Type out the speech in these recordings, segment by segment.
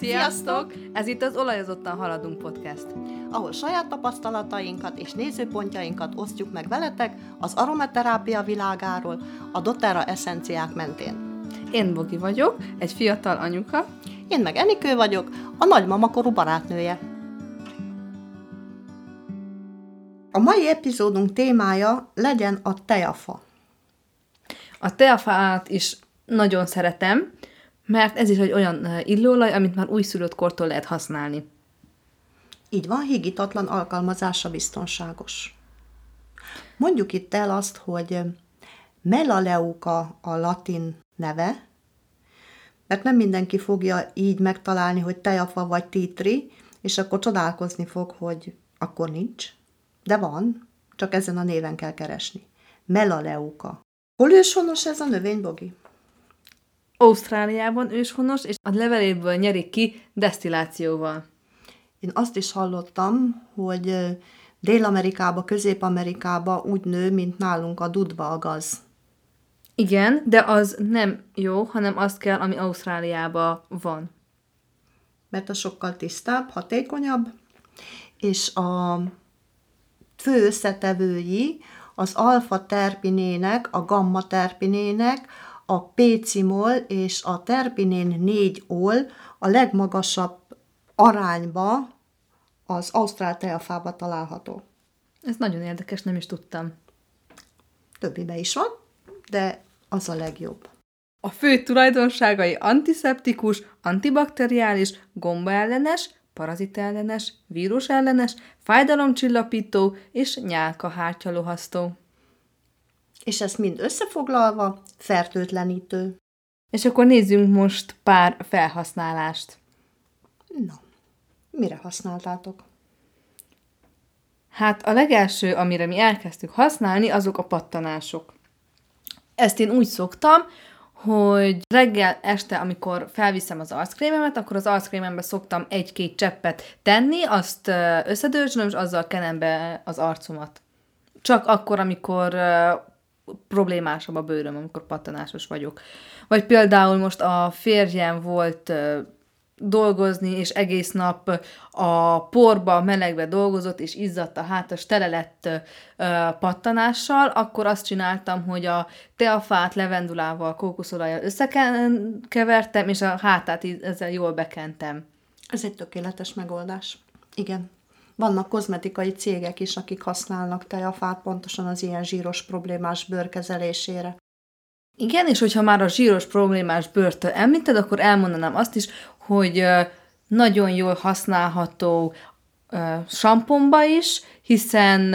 Sziasztok! Ez itt az Olajozottan Haladunk podcast. ahol saját tapasztalatainkat és nézőpontjainkat osztjuk meg veletek az aromaterápia világáról, a doTERRA eszenciák mentén. Én Bogi vagyok, egy fiatal anyuka. Én meg Enikő vagyok, a nagymamakorú barátnője. A mai epizódunk témája legyen a teafa. A teafát is nagyon szeretem, mert ez is egy olyan illóolaj, amit már újszülött kortól lehet használni. Így van, higítatlan alkalmazása biztonságos. Mondjuk itt el azt, hogy melaleuca a latin neve, mert nem mindenki fogja így megtalálni, hogy tejafa vagy titri, és akkor csodálkozni fog, hogy akkor nincs. De van, csak ezen a néven kell keresni. Melaleuca. Hol őshonos ez a növény, Bogi? Ausztráliában őshonos, és a leveléből nyerik ki desztillációval. Én azt is hallottam, hogy Dél-Amerikába, Közép-Amerikába úgy nő, mint nálunk a dudva a gaz. Igen, de az nem jó, hanem azt kell, ami Ausztráliában van. mert az sokkal tisztább, hatékonyabb, és a fő összetevői az alfa-terpinének, a gamma-terpinének, a pécimol és a terpinén 4-ol a legmagasabb arányba az ausztrál teafába található. Ez nagyon érdekes, nem is tudtam. Többibe is van, de az a legjobb. A fő tulajdonságai antiszeptikus, antibakteriális, gombaellenes, parazitellenes, vírusellenes, fájdalomcsillapító és nyálkahártyalohasztó. És ezt mind összefoglalva fertőtlenítő. És akkor nézzünk most pár felhasználást. Na, mire használtátok? Hát a legelső, amire mi elkezdtük használni, azok a pattanások. Ezt én úgy szoktam, hogy reggel, este, amikor felviszem az arckrémemet, akkor az arckrémembe szoktam egy-két cseppet tenni, azt ö, összedőzsölöm, és azzal kenem be az arcomat. Csak akkor, amikor problémásabb a bőröm, amikor pattanásos vagyok. Vagy például most a férjem volt dolgozni, és egész nap a porba, melegbe dolgozott, és izzadt a hátas, tele lett pattanással, akkor azt csináltam, hogy a teafát levendulával, kókuszolajjal összekevertem, és a hátát ezzel jól bekentem. Ez egy tökéletes megoldás. Igen. Vannak kozmetikai cégek is, akik használnak tejafát pontosan az ilyen zsíros problémás bőrkezelésére. Igen, és hogyha már a zsíros problémás bőrt említed, akkor elmondanám azt is, hogy nagyon jól használható samponba is, hiszen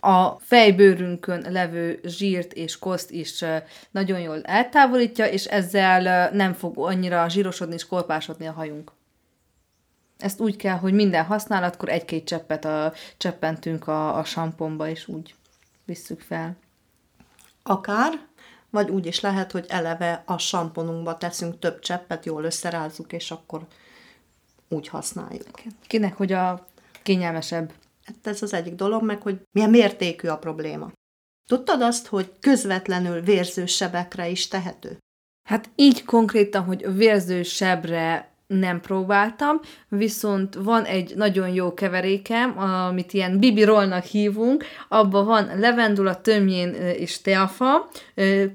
a fejbőrünkön levő zsírt és koszt is nagyon jól eltávolítja, és ezzel nem fog annyira zsírosodni és korpásodni a hajunk. Ezt úgy kell, hogy minden használatkor egy-két cseppet a, cseppentünk a, a samponba, és úgy visszük fel. Akár, vagy úgy is lehet, hogy eleve a samponunkba teszünk több cseppet, jól összerázzuk, és akkor úgy használjuk. Kinek, hogy a kényelmesebb. Hát ez az egyik dolog, meg hogy milyen mértékű a probléma. Tudtad azt, hogy közvetlenül vérző sebekre is tehető? Hát így konkrétan, hogy vérzősebre nem próbáltam, viszont van egy nagyon jó keverékem, amit ilyen bibi rollnak hívunk, abban van levendula, tömjén és teafa,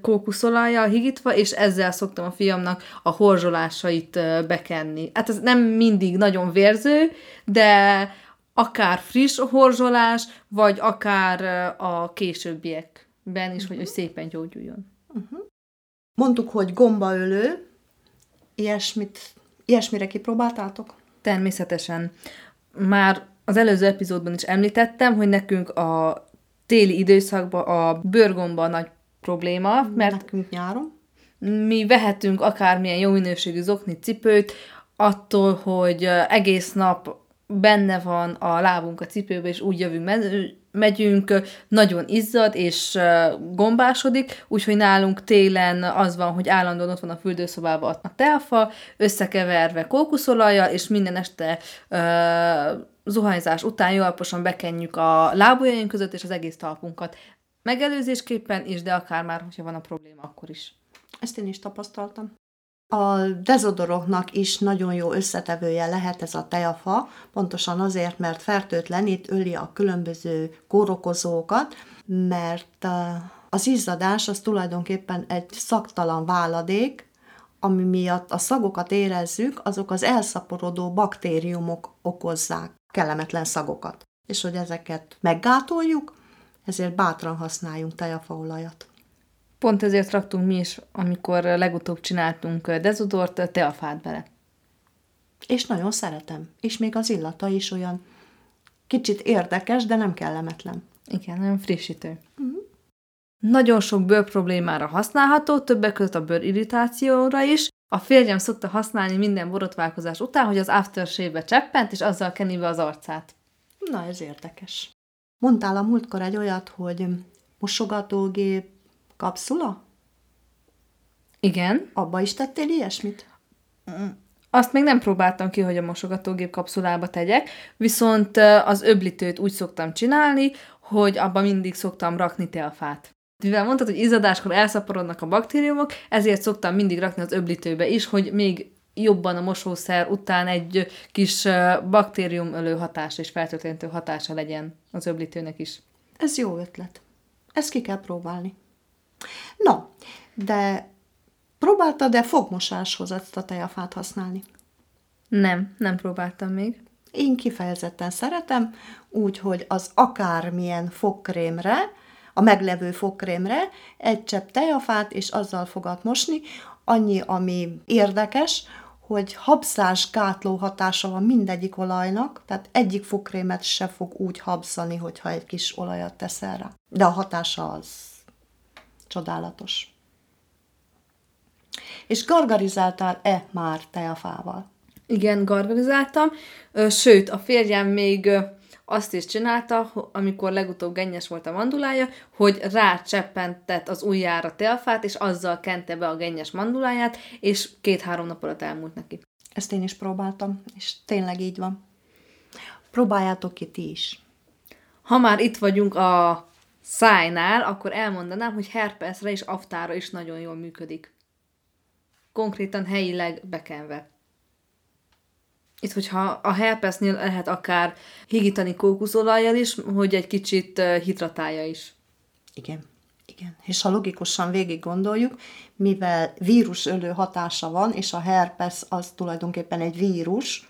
kókuszolajjal higítva, és ezzel szoktam a fiamnak a horzsolásait bekenni. Hát ez nem mindig nagyon vérző, de akár friss horzsolás, vagy akár a későbbiekben is, hogy, hogy szépen gyógyuljon. Mondtuk, hogy gombaölő, ilyesmit, ilyesmire kipróbáltátok? Természetesen. Már az előző epizódban is említettem, hogy nekünk a téli időszakban a bőrgomba nagy probléma, mert Nekünk nyáron. mi vehetünk akármilyen jó minőségű zokni cipőt, attól, hogy egész nap benne van a lábunk a cipőbe, és úgy jövünk, me- megyünk, nagyon izzad és gombásodik, úgyhogy nálunk télen az van, hogy állandóan ott van a fürdőszobában a teafa, összekeverve kókuszolajjal, és minden este ö, zuhanyzás után jól alaposan bekenjük a lábujjaink között, és az egész talpunkat. Megelőzésképpen is, de akár már, hogyha van a probléma, akkor is. Ezt én is tapasztaltam. A dezodoroknak is nagyon jó összetevője lehet ez a tejafa, pontosan azért, mert fertőtlenít, öli a különböző kórokozókat, mert az izzadás az tulajdonképpen egy szaktalan váladék, ami miatt a szagokat érezzük, azok az elszaporodó baktériumok okozzák kellemetlen szagokat. És hogy ezeket meggátoljuk, ezért bátran használjunk tejafaolajat. Pont ezért raktunk mi is, amikor legutóbb csináltunk dezodort, teafát bele. És nagyon szeretem. És még az illata is olyan kicsit érdekes, de nem kellemetlen. Igen, nagyon frissítő. Uh-huh. Nagyon sok bőr problémára használható, többek között a bőrirritációra is. A férjem szokta használni minden borotválkozás után, hogy az aftershave-be cseppent, és azzal keni be az arcát. Na, ez érdekes. Mondtál a múltkor egy olyat, hogy mosogatógép kapszula? Igen. Abba is tettél ilyesmit? Azt még nem próbáltam ki, hogy a mosogatógép kapszulába tegyek, viszont az öblítőt úgy szoktam csinálni, hogy abba mindig szoktam rakni teafát. Mivel mondtad, hogy izadáskor elszaporodnak a baktériumok, ezért szoktam mindig rakni az öblítőbe is, hogy még jobban a mosószer után egy kis baktériumölő hatás és feltöltentő hatása legyen az öblítőnek is. Ez jó ötlet. Ezt ki kell próbálni. No, de próbáltad-e fogmosáshoz ezt a tejafát használni? Nem, nem próbáltam még. Én kifejezetten szeretem, úgyhogy az akármilyen fogkrémre, a meglevő fogkrémre egy csepp tejafát, és azzal fogad mosni. Annyi, ami érdekes, hogy habzás gátló hatása van mindegyik olajnak, tehát egyik fogkrémet se fog úgy habzani, hogyha egy kis olajat teszel rá. De a hatása az csodálatos. És gargarizáltál-e már tejafával? Igen, gargarizáltam, sőt, a férjem még azt is csinálta, amikor legutóbb gennyes volt a mandulája, hogy rácseppentett az ujjára teafát, és azzal kente be a gennyes manduláját, és két-három nap alatt elmúlt neki. Ezt én is próbáltam, és tényleg így van. Próbáljátok ki ti is. Ha már itt vagyunk a szájnál, akkor elmondanám, hogy herpesre és aftára is nagyon jól működik. Konkrétan helyileg bekenve. Itt, hogyha a herpesnél lehet akár higítani kókuszolajjal is, hogy egy kicsit hidratálja is. Igen. Igen. És ha logikusan végig gondoljuk, mivel vírusölő hatása van, és a herpes az tulajdonképpen egy vírus,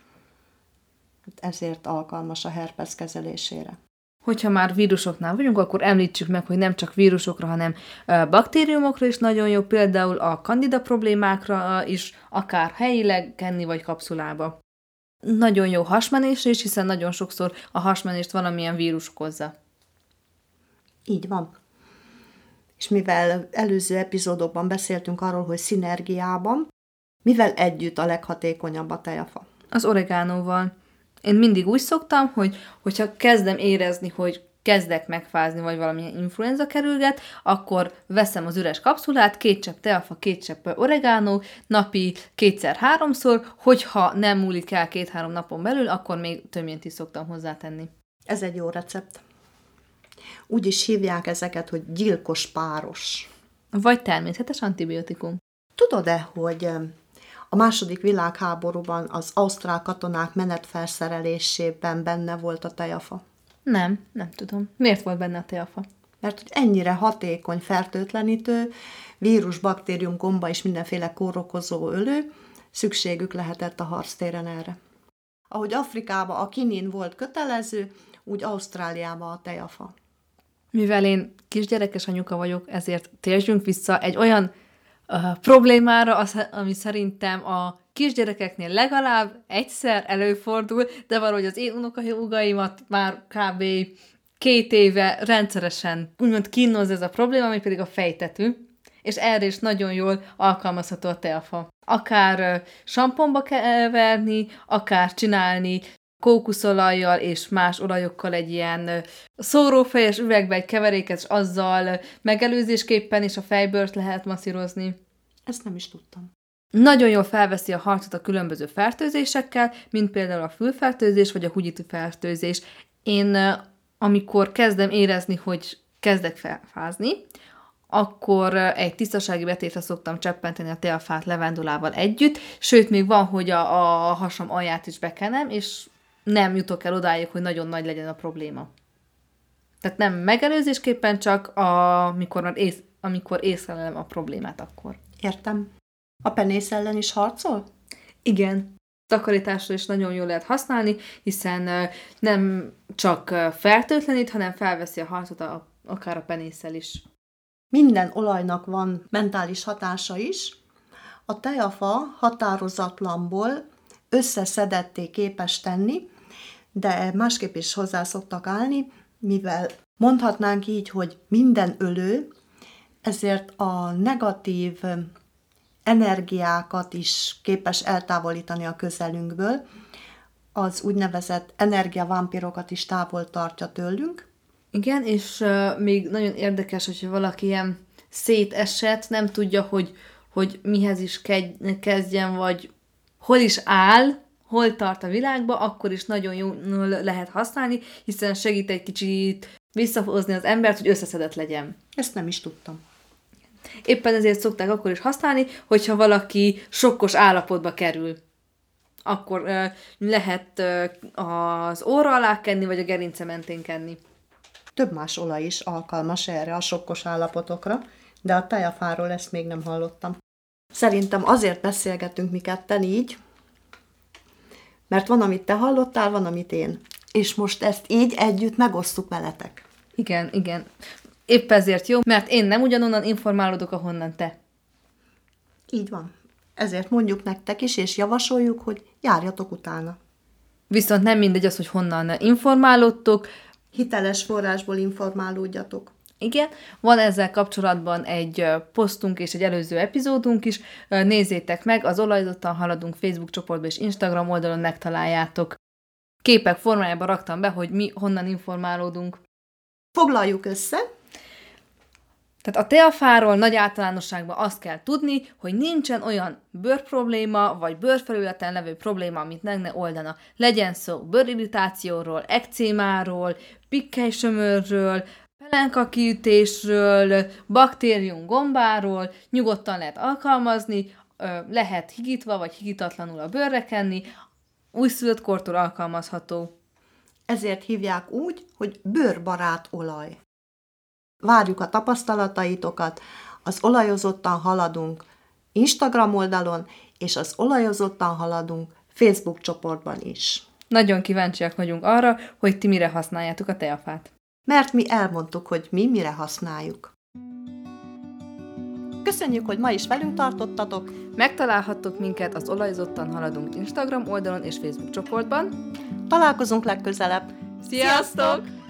ezért alkalmas a herpes kezelésére. Hogyha már vírusoknál vagyunk, akkor említsük meg, hogy nem csak vírusokra, hanem baktériumokra is nagyon jó, például a kandida problémákra is, akár helyileg kenni vagy kapszulába. Nagyon jó hasmenésre is, hiszen nagyon sokszor a hasmenést valamilyen vírus okozza. Így van. És mivel előző epizódokban beszéltünk arról, hogy szinergiában, mivel együtt a leghatékonyabb a tejafa? Az oregánóval. Én mindig úgy szoktam, hogy hogyha kezdem érezni, hogy kezdek megfázni, vagy valamilyen influenza kerülget, akkor veszem az üres kapszulát, két csepp teafa, két csepp oregánó, napi kétszer-háromszor, hogyha nem múlik el két-három napon belül, akkor még tömjént is szoktam hozzátenni. Ez egy jó recept. Úgy is hívják ezeket, hogy gyilkos páros. Vagy természetes antibiotikum. Tudod-e, hogy a második világháborúban az ausztrál katonák menetfelszerelésében benne volt a tejafa? Nem, nem tudom. Miért volt benne a tejafa? Mert hogy ennyire hatékony fertőtlenítő, vírus, baktérium, gomba és mindenféle kórokozó ölő, szükségük lehetett a harctéren erre. Ahogy Afrikában a kinin volt kötelező, úgy Ausztráliában a tejafa. Mivel én kisgyerekes anyuka vagyok, ezért térjünk vissza egy olyan uh, problémára, az, ami szerintem a kisgyerekeknél legalább egyszer előfordul, de valahogy az én unokahúgaimat már kb. két éve rendszeresen úgymond kínoz ez a probléma, ami pedig a fejtetű, és erre is nagyon jól alkalmazható a teafa. Akár samponba keverni, akár csinálni kókuszolajjal és más olajokkal egy ilyen szórófejes üvegbe egy keveréket, és azzal megelőzésképpen is a fejbört lehet masszírozni. Ezt nem is tudtam. Nagyon jól felveszi a harcot a különböző fertőzésekkel, mint például a fülfertőzés vagy a húgyitű fertőzés. Én amikor kezdem érezni, hogy kezdek felfázni, akkor egy tisztasági betétre szoktam cseppenteni a teafát levendulával együtt, sőt, még van, hogy a, a hasam alját is bekenem, és nem jutok el odáig, hogy nagyon nagy legyen a probléma. Tehát nem megelőzésképpen, csak amikor, már ész, amikor észlelem a problémát akkor. Értem. A penész ellen is harcol? Igen. Takarításra is nagyon jól lehet használni, hiszen nem csak fertőtlenít, hanem felveszi a harcot a, akár a penésszel is. Minden olajnak van mentális hatása is. A tejafa határozatlanból összeszedetté képes tenni, de másképp is hozzá szoktak állni, mivel mondhatnánk így, hogy minden ölő, ezért a negatív energiákat is képes eltávolítani a közelünkből, az úgynevezett energiavámpirokat is távol tartja tőlünk. Igen, és uh, még nagyon érdekes, hogyha valaki ilyen szétesett, nem tudja, hogy, hogy mihez is kezdjen, vagy hol is áll, hol tart a világba, akkor is nagyon jól lehet használni, hiszen segít egy kicsit visszahozni az embert, hogy összeszedett legyen. Ezt nem is tudtam. Éppen ezért szokták akkor is használni, hogyha valaki sokkos állapotba kerül. Akkor ö, lehet ö, az óra alá kenni, vagy a gerince mentén kenni. Több más olaj is alkalmas erre a sokkos állapotokra, de a tejafáról ezt még nem hallottam. Szerintem azért beszélgetünk mi ketten így, mert van, amit te hallottál, van, amit én. És most ezt így együtt megosztuk veletek. Igen, igen. Épp ezért jó, mert én nem ugyanonnan informálódok, ahonnan te. Így van. Ezért mondjuk nektek is, és javasoljuk, hogy járjatok utána. Viszont nem mindegy az, hogy honnan informálódtok. Hiteles forrásból informálódjatok. Igen, van ezzel kapcsolatban egy posztunk és egy előző epizódunk is. Nézzétek meg, az Olajzottan Haladunk Facebook csoportban és Instagram oldalon megtaláljátok. Képek formájában raktam be, hogy mi honnan informálódunk. Foglaljuk össze. Tehát a teafáról nagy általánosságban azt kell tudni, hogy nincsen olyan bőrprobléma, vagy bőrfelületen levő probléma, amit meg ne oldana. Legyen szó bőrirritációról, ekcémáról, pikkely-sömörről, pelenka kiütésről, baktérium gombáról, nyugodtan lehet alkalmazni, lehet higítva vagy higítatlanul a bőrre kenni, újszülött kortól alkalmazható. Ezért hívják úgy, hogy bőrbarát olaj. Várjuk a tapasztalataitokat, az olajozottan haladunk Instagram oldalon, és az olajozottan haladunk Facebook csoportban is. Nagyon kíváncsiak vagyunk arra, hogy ti mire használjátok a teafát. Mert mi elmondtuk, hogy mi mire használjuk. Köszönjük, hogy ma is velünk tartottatok. Megtalálhattok minket az Olajzottan Haladunk Instagram oldalon és Facebook csoportban. Találkozunk legközelebb. Sziasztok!